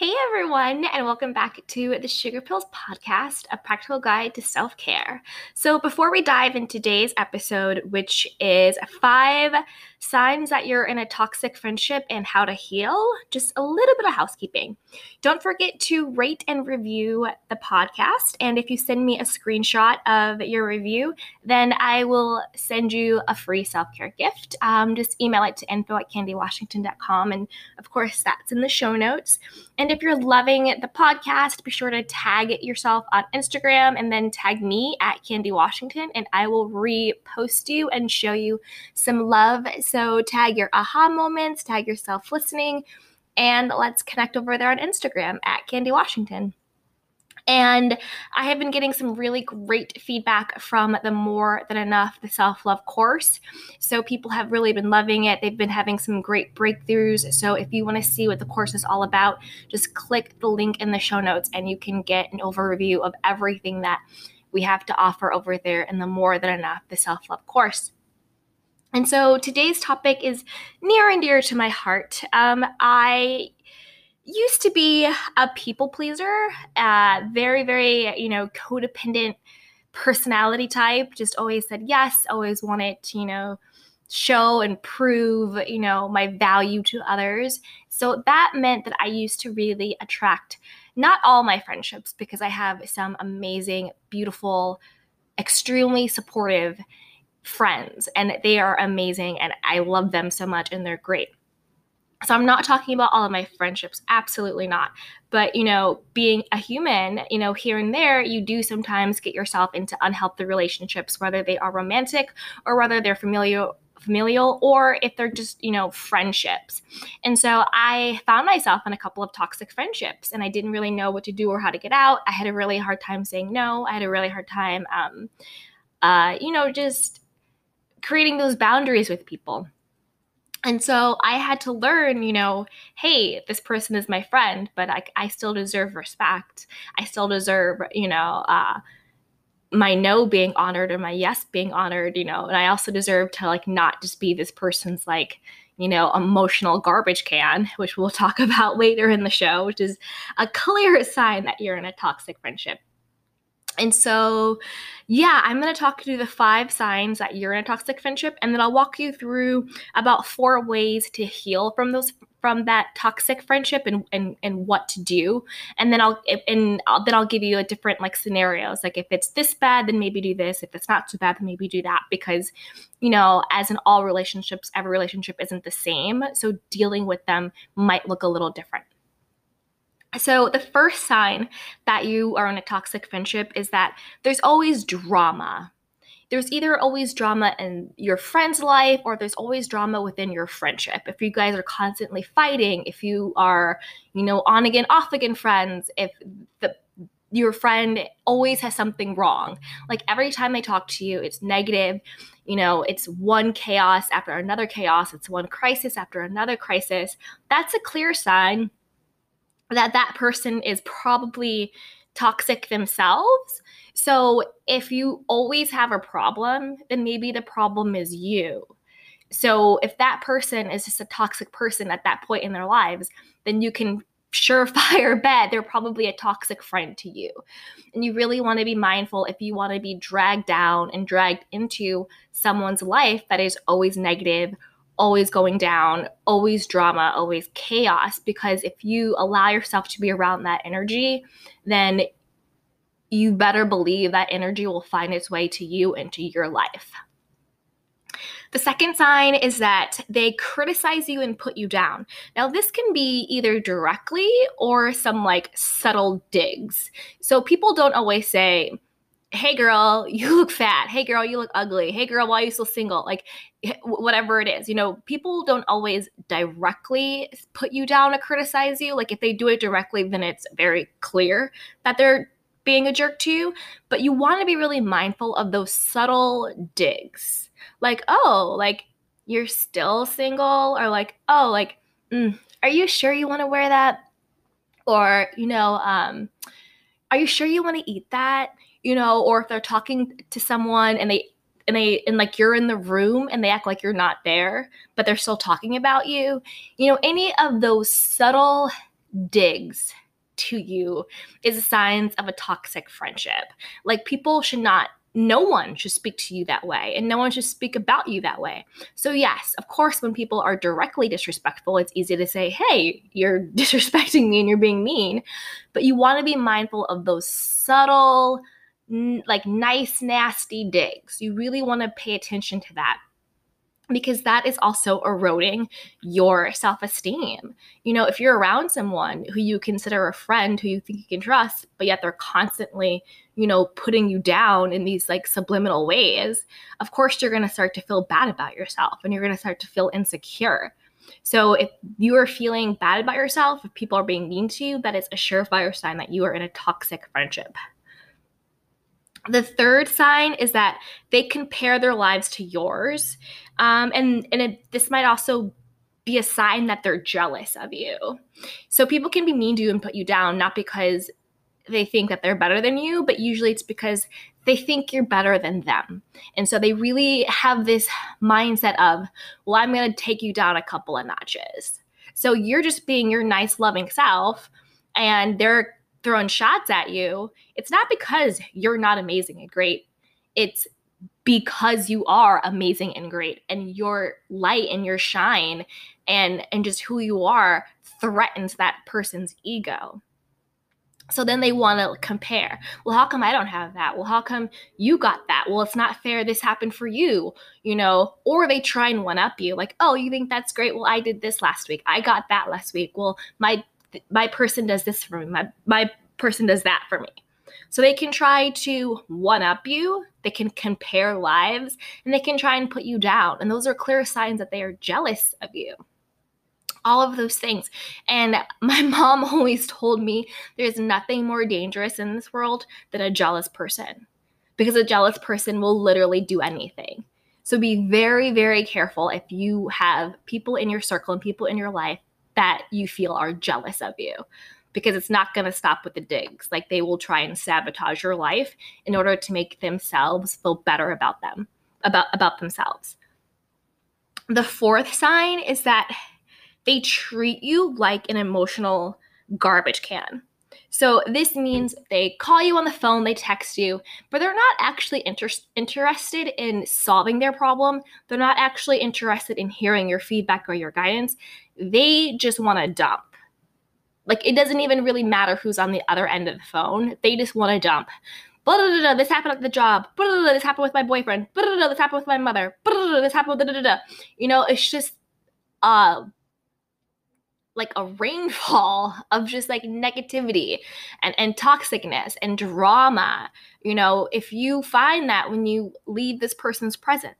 Hey everyone, and welcome back to the Sugar Pills Podcast, a practical guide to self care. So, before we dive into today's episode, which is five signs that you're in a toxic friendship and how to heal, just a little bit of housekeeping. Don't forget to rate and review the podcast. And if you send me a screenshot of your review, then I will send you a free self care gift. Um, just email it to info at candywashington.com. And of course, that's in the show notes. And if you're loving the podcast, be sure to tag yourself on Instagram and then tag me at Candy Washington, and I will repost you and show you some love. So tag your aha moments, tag yourself listening, and let's connect over there on Instagram at Candy Washington. And I have been getting some really great feedback from the More Than Enough, the self love course. So people have really been loving it. They've been having some great breakthroughs. So if you want to see what the course is all about, just click the link in the show notes and you can get an overview of everything that we have to offer over there in the More Than Enough, the self love course. And so today's topic is near and dear to my heart. Um, I used to be a people pleaser, uh, very, very, you know, codependent personality type. Just always said yes, always wanted to, you know, show and prove, you know, my value to others. So that meant that I used to really attract not all my friendships because I have some amazing, beautiful, extremely supportive friends and they are amazing and I love them so much and they're great. So I'm not talking about all of my friendships, absolutely not. But, you know, being a human, you know, here and there, you do sometimes get yourself into unhealthy relationships, whether they are romantic or whether they're familial familial or if they're just you know friendships and so i found myself in a couple of toxic friendships and i didn't really know what to do or how to get out i had a really hard time saying no i had a really hard time um, uh, you know just creating those boundaries with people and so I had to learn, you know, hey, this person is my friend, but I, I still deserve respect. I still deserve, you know, uh, my no being honored and my yes being honored, you know, and I also deserve to like not just be this person's like, you know, emotional garbage can, which we'll talk about later in the show, which is a clear sign that you're in a toxic friendship. And so, yeah, I'm going to talk through the five signs that you're in a toxic friendship, and then I'll walk you through about four ways to heal from those from that toxic friendship and and, and what to do. And then I'll and I'll, then I'll give you a different like scenarios. Like if it's this bad, then maybe do this. If it's not too bad, then maybe do that. Because you know, as in all relationships, every relationship isn't the same. So dealing with them might look a little different. So, the first sign that you are in a toxic friendship is that there's always drama. There's either always drama in your friend's life or there's always drama within your friendship. If you guys are constantly fighting, if you are, you know, on again, off again friends, if the your friend always has something wrong. Like every time they talk to you, it's negative. You know, it's one chaos after another chaos, it's one crisis after another crisis. That's a clear sign that that person is probably toxic themselves. So if you always have a problem, then maybe the problem is you. So if that person is just a toxic person at that point in their lives, then you can surefire bet they're probably a toxic friend to you. And you really want to be mindful if you want to be dragged down and dragged into someone's life that is always negative always going down, always drama, always chaos. Because if you allow yourself to be around that energy, then you better believe that energy will find its way to you and to your life. The second sign is that they criticize you and put you down. Now, this can be either directly or some like subtle digs. So people don't always say, hey girl, you look fat. Hey girl, you look ugly. Hey girl, why are you still single? Like whatever it is. You know, people don't always directly put you down or criticize you. Like if they do it directly, then it's very clear that they're being a jerk to you, but you want to be really mindful of those subtle digs. Like, oh, like you're still single or like, oh, like mm, are you sure you want to wear that? Or, you know, um are you sure you want to eat that? you know, or if they're talking to someone and they and they and like you're in the room and they act like you're not there, but they're still talking about you. You know, any of those subtle digs to you is a signs of a toxic friendship. Like people should not no one should speak to you that way and no one should speak about you that way. So, yes, of course, when people are directly disrespectful, it's easy to say, hey, you're disrespecting me and you're being mean. But you want to be mindful of those subtle, like nice, nasty digs. You really want to pay attention to that because that is also eroding your self esteem. You know, if you're around someone who you consider a friend who you think you can trust, but yet they're constantly, you know, putting you down in these like subliminal ways, of course you're going to start to feel bad about yourself and you're going to start to feel insecure. So if you are feeling bad about yourself, if people are being mean to you, that is a surefire sign that you are in a toxic friendship. The third sign is that they compare their lives to yours. Um, and and it, this might also be a sign that they're jealous of you. So people can be mean to you and put you down, not because they think that they're better than you, but usually it's because they think you're better than them. And so they really have this mindset of, well, I'm going to take you down a couple of notches. So you're just being your nice, loving self, and they're throwing shots at you, it's not because you're not amazing and great. It's because you are amazing and great and your light and your shine and and just who you are threatens that person's ego. So then they want to compare. Well, how come I don't have that? Well, how come you got that? Well, it's not fair. This happened for you, you know? Or they try and one up you, like, oh, you think that's great? Well, I did this last week. I got that last week. Well, my my person does this for me. My my person does that for me. So they can try to one up you, they can compare lives, and they can try and put you down. And those are clear signs that they are jealous of you. All of those things. And my mom always told me there's nothing more dangerous in this world than a jealous person because a jealous person will literally do anything. So be very, very careful if you have people in your circle and people in your life that you feel are jealous of you because it's not going to stop with the digs. Like they will try and sabotage your life in order to make themselves feel better about them, about about themselves. The fourth sign is that they treat you like an emotional garbage can. So this means they call you on the phone, they text you, but they're not actually inter- interested in solving their problem. They're not actually interested in hearing your feedback or your guidance. They just want to dump. Like it doesn't even really matter who's on the other end of the phone. They just want to dump. Blah, blah, blah, this happened at the job. Blah, blah, blah, This happened with my boyfriend. Blah, blah, blah, This happened with my mother. Blah, blah, blah, This happened with You know, it's just uh like a rainfall of just like negativity and, and toxicness and drama. You know, if you find that when you leave this person's presence,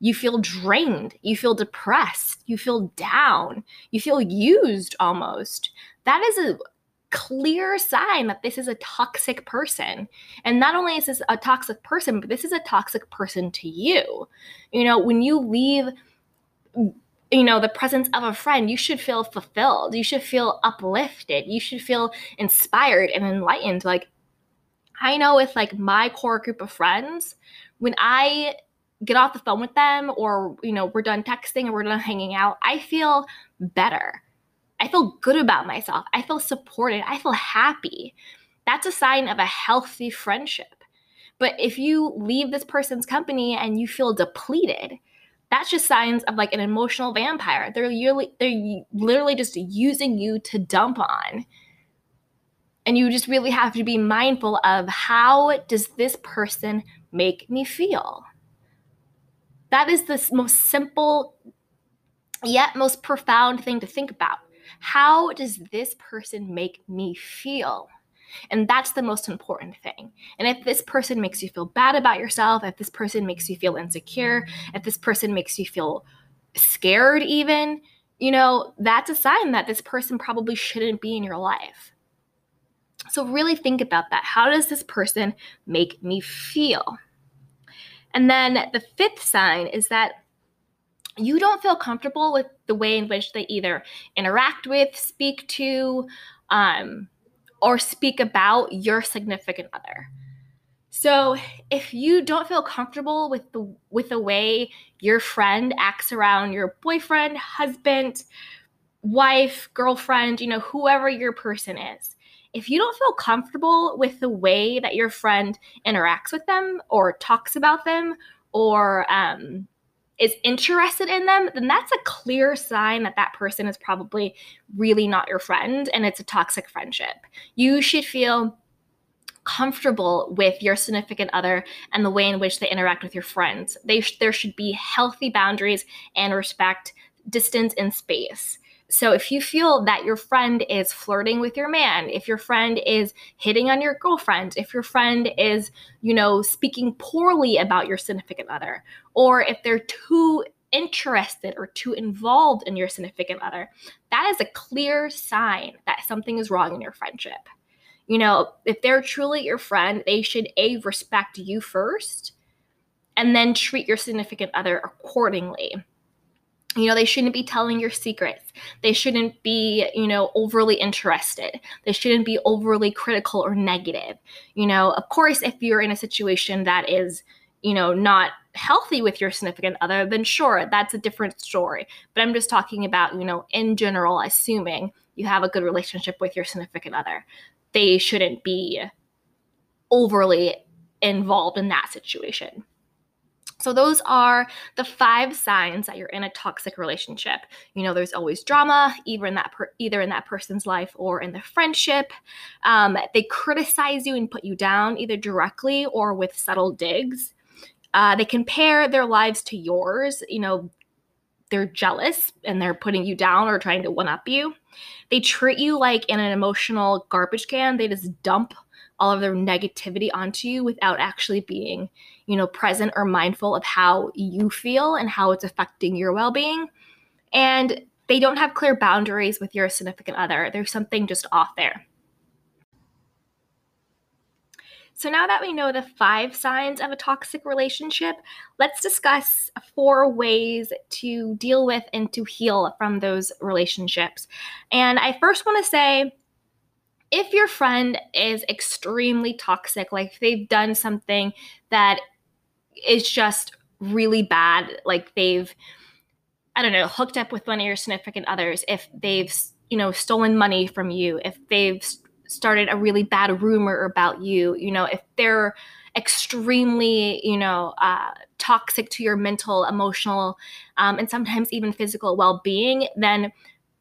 you feel drained, you feel depressed, you feel down, you feel used almost that is a clear sign that this is a toxic person. And not only is this a toxic person, but this is a toxic person to you. You know, when you leave you know the presence of a friend you should feel fulfilled you should feel uplifted you should feel inspired and enlightened like i know with like my core group of friends when i get off the phone with them or you know we're done texting and we're done hanging out i feel better I feel good about myself. I feel supported. I feel happy. That's a sign of a healthy friendship. But if you leave this person's company and you feel depleted, that's just signs of like an emotional vampire. They're literally, they're literally just using you to dump on. And you just really have to be mindful of how does this person make me feel? That is the most simple yet most profound thing to think about. How does this person make me feel? And that's the most important thing. And if this person makes you feel bad about yourself, if this person makes you feel insecure, if this person makes you feel scared, even, you know, that's a sign that this person probably shouldn't be in your life. So, really think about that. How does this person make me feel? And then the fifth sign is that you don't feel comfortable with the way in which they either interact with, speak to, um, or speak about your significant other. So if you don't feel comfortable with the with the way your friend acts around your boyfriend, husband, wife, girlfriend, you know, whoever your person is. If you don't feel comfortable with the way that your friend interacts with them or talks about them or um, is interested in them, then that's a clear sign that that person is probably really not your friend and it's a toxic friendship. You should feel comfortable with your significant other and the way in which they interact with your friends. Sh- there should be healthy boundaries and respect, distance and space. So if you feel that your friend is flirting with your man, if your friend is hitting on your girlfriend, if your friend is, you know, speaking poorly about your significant other, or if they're too interested or too involved in your significant other, that is a clear sign that something is wrong in your friendship. You know, if they're truly your friend, they should A, respect you first, and then treat your significant other accordingly you know they shouldn't be telling your secrets. They shouldn't be you know overly interested. They shouldn't be overly critical or negative. You know of course if you're in a situation that is you know not healthy with your significant other then sure that's a different story. But i'm just talking about you know in general assuming you have a good relationship with your significant other they shouldn't be overly involved in that situation so those are the five signs that you're in a toxic relationship. You know, there's always drama, either in that per- either in that person's life or in the friendship. Um, they criticize you and put you down, either directly or with subtle digs. Uh, they compare their lives to yours. You know, they're jealous and they're putting you down or trying to one up you. They treat you like in an emotional garbage can. They just dump all of their negativity onto you without actually being, you know, present or mindful of how you feel and how it's affecting your well being. And they don't have clear boundaries with your significant other. There's something just off there. So, now that we know the five signs of a toxic relationship, let's discuss four ways to deal with and to heal from those relationships. And I first want to say if your friend is extremely toxic, like they've done something that is just really bad, like they've, I don't know, hooked up with one of your significant others, if they've, you know, stolen money from you, if they've started a really bad rumor about you, you know, if they're extremely, you know, uh, toxic to your mental, emotional, um, and sometimes even physical well being, then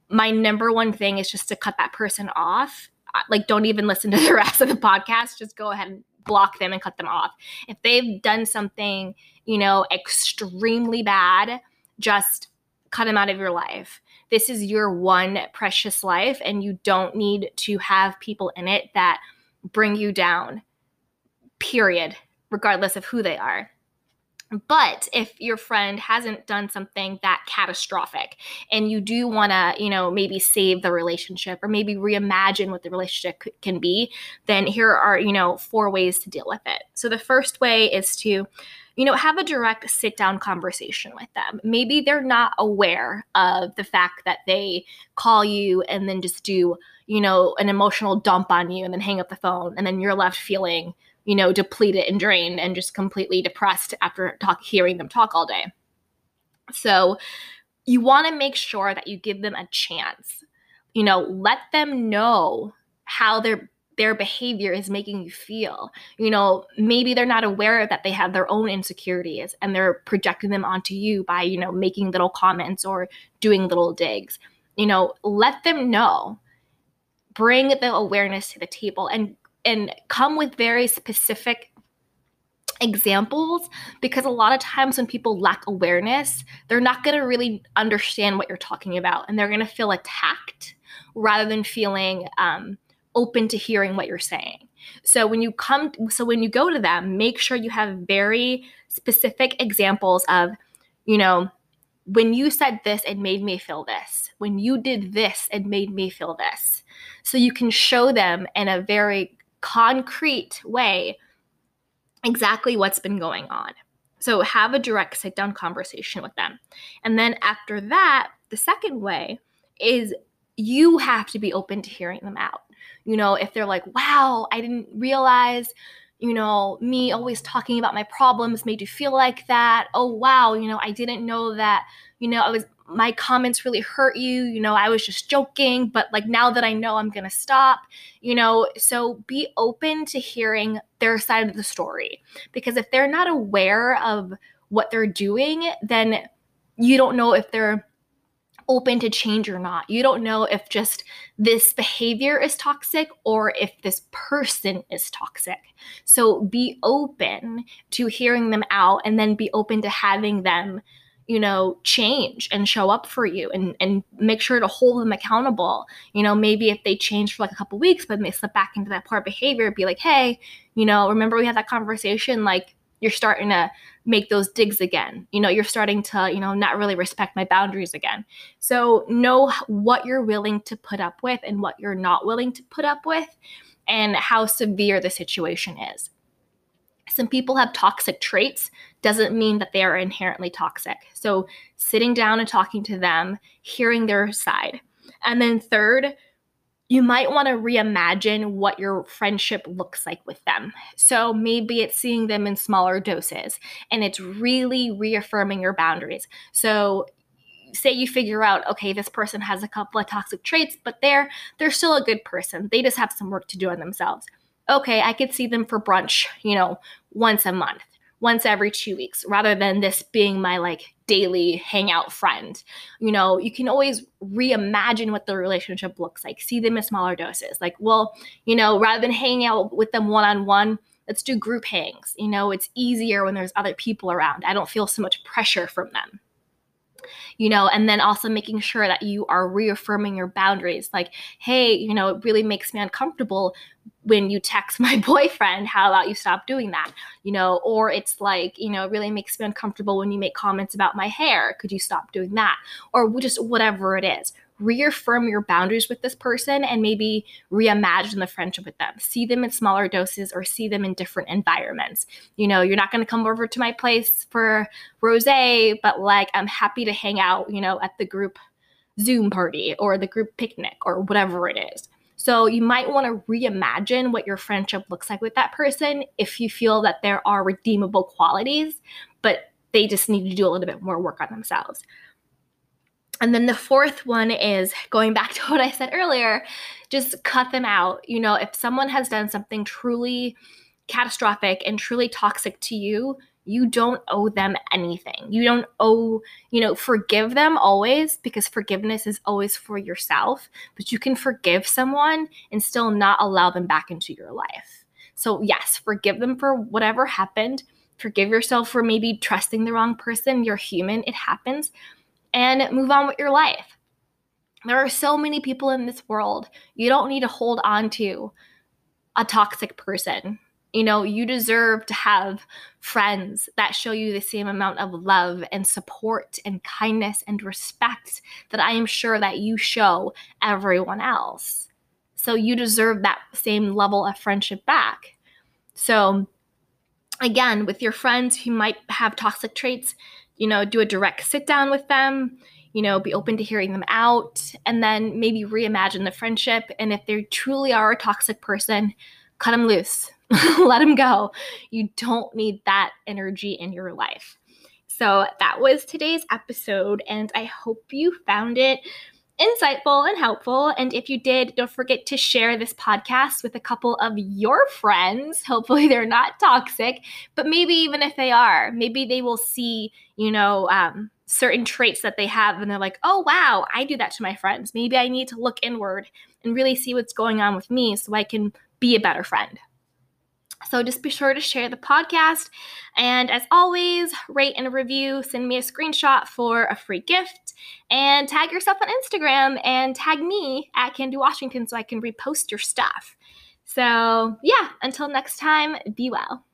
my number one thing is just to cut that person off like don't even listen to the rest of the podcast just go ahead and block them and cut them off. If they've done something you know extremely bad just cut them out of your life. This is your one precious life and you don't need to have people in it that bring you down period regardless of who they are but if your friend hasn't done something that catastrophic and you do want to, you know, maybe save the relationship or maybe reimagine what the relationship can be, then here are, you know, four ways to deal with it. So the first way is to you know, have a direct sit down conversation with them. Maybe they're not aware of the fact that they call you and then just do, you know, an emotional dump on you and then hang up the phone and then you're left feeling you know, depleted and drained and just completely depressed after talk, hearing them talk all day. So you want to make sure that you give them a chance. You know, let them know how their their behavior is making you feel. You know, maybe they're not aware that they have their own insecurities and they're projecting them onto you by, you know, making little comments or doing little digs. You know, let them know. Bring the awareness to the table and and come with very specific examples because a lot of times when people lack awareness, they're not going to really understand what you're talking about and they're going to feel attacked rather than feeling um, open to hearing what you're saying. So when you come, so when you go to them, make sure you have very specific examples of, you know, when you said this, it made me feel this. When you did this, it made me feel this. So you can show them in a very concrete way exactly what's been going on. So have a direct sit down conversation with them. And then after that, the second way is you have to be open to hearing them out. You know, if they're like, wow, I didn't realize, you know, me always talking about my problems made you feel like that. Oh, wow, you know, I didn't know that, you know, I was my comments really hurt you. You know, I was just joking, but like now that I know I'm going to stop, you know, so be open to hearing their side of the story. Because if they're not aware of what they're doing, then you don't know if they're open to change or not. You don't know if just this behavior is toxic or if this person is toxic. So be open to hearing them out and then be open to having them you know change and show up for you and and make sure to hold them accountable you know maybe if they change for like a couple weeks but they slip back into that poor behavior be like hey you know remember we had that conversation like you're starting to make those digs again. You know, you're starting to, you know, not really respect my boundaries again. So know what you're willing to put up with and what you're not willing to put up with and how severe the situation is. Some people have toxic traits doesn't mean that they are inherently toxic. So sitting down and talking to them, hearing their side. And then third, you might want to reimagine what your friendship looks like with them. So maybe it's seeing them in smaller doses and it's really reaffirming your boundaries. So say you figure out okay this person has a couple of toxic traits but they're they're still a good person they just have some work to do on themselves okay i could see them for brunch you know once a month once every two weeks rather than this being my like daily hangout friend. You know, you can always reimagine what the relationship looks like, see them in smaller doses. Like, well, you know, rather than hanging out with them one on one, let's do group hangs. You know, it's easier when there's other people around. I don't feel so much pressure from them you know, and then also making sure that you are reaffirming your boundaries. Like, hey, you know, it really makes me uncomfortable when you text my boyfriend. How about you stop doing that? You know, or it's like, you know, it really makes me uncomfortable when you make comments about my hair. Could you stop doing that? Or just whatever it is reaffirm your boundaries with this person and maybe reimagine the friendship with them. See them in smaller doses or see them in different environments. You know, you're not going to come over to my place for rose, but like I'm happy to hang out, you know, at the group Zoom party or the group picnic or whatever it is. So you might want to reimagine what your friendship looks like with that person if you feel that there are redeemable qualities, but they just need to do a little bit more work on themselves. And then the fourth one is going back to what I said earlier, just cut them out. You know, if someone has done something truly catastrophic and truly toxic to you, you don't owe them anything. You don't owe, you know, forgive them always because forgiveness is always for yourself, but you can forgive someone and still not allow them back into your life. So, yes, forgive them for whatever happened. Forgive yourself for maybe trusting the wrong person. You're human, it happens and move on with your life. There are so many people in this world. You don't need to hold on to a toxic person. You know, you deserve to have friends that show you the same amount of love and support and kindness and respect that I am sure that you show everyone else. So you deserve that same level of friendship back. So, again, with your friends who might have toxic traits, you know, do a direct sit down with them, you know, be open to hearing them out, and then maybe reimagine the friendship. And if they truly are a toxic person, cut them loose, let them go. You don't need that energy in your life. So that was today's episode, and I hope you found it insightful and helpful. And if you did, don't forget to share this podcast with a couple of your friends. Hopefully, they're not toxic, but maybe even if they are, maybe they will see, you know, um, certain traits that they have and they're like, oh, wow, I do that to my friends. Maybe I need to look inward and really see what's going on with me so I can be a better friend. So just be sure to share the podcast. And as always, rate and review, send me a screenshot for a free gift, and tag yourself on Instagram and tag me at Candy Washington so I can repost your stuff. So, yeah, until next time, be well.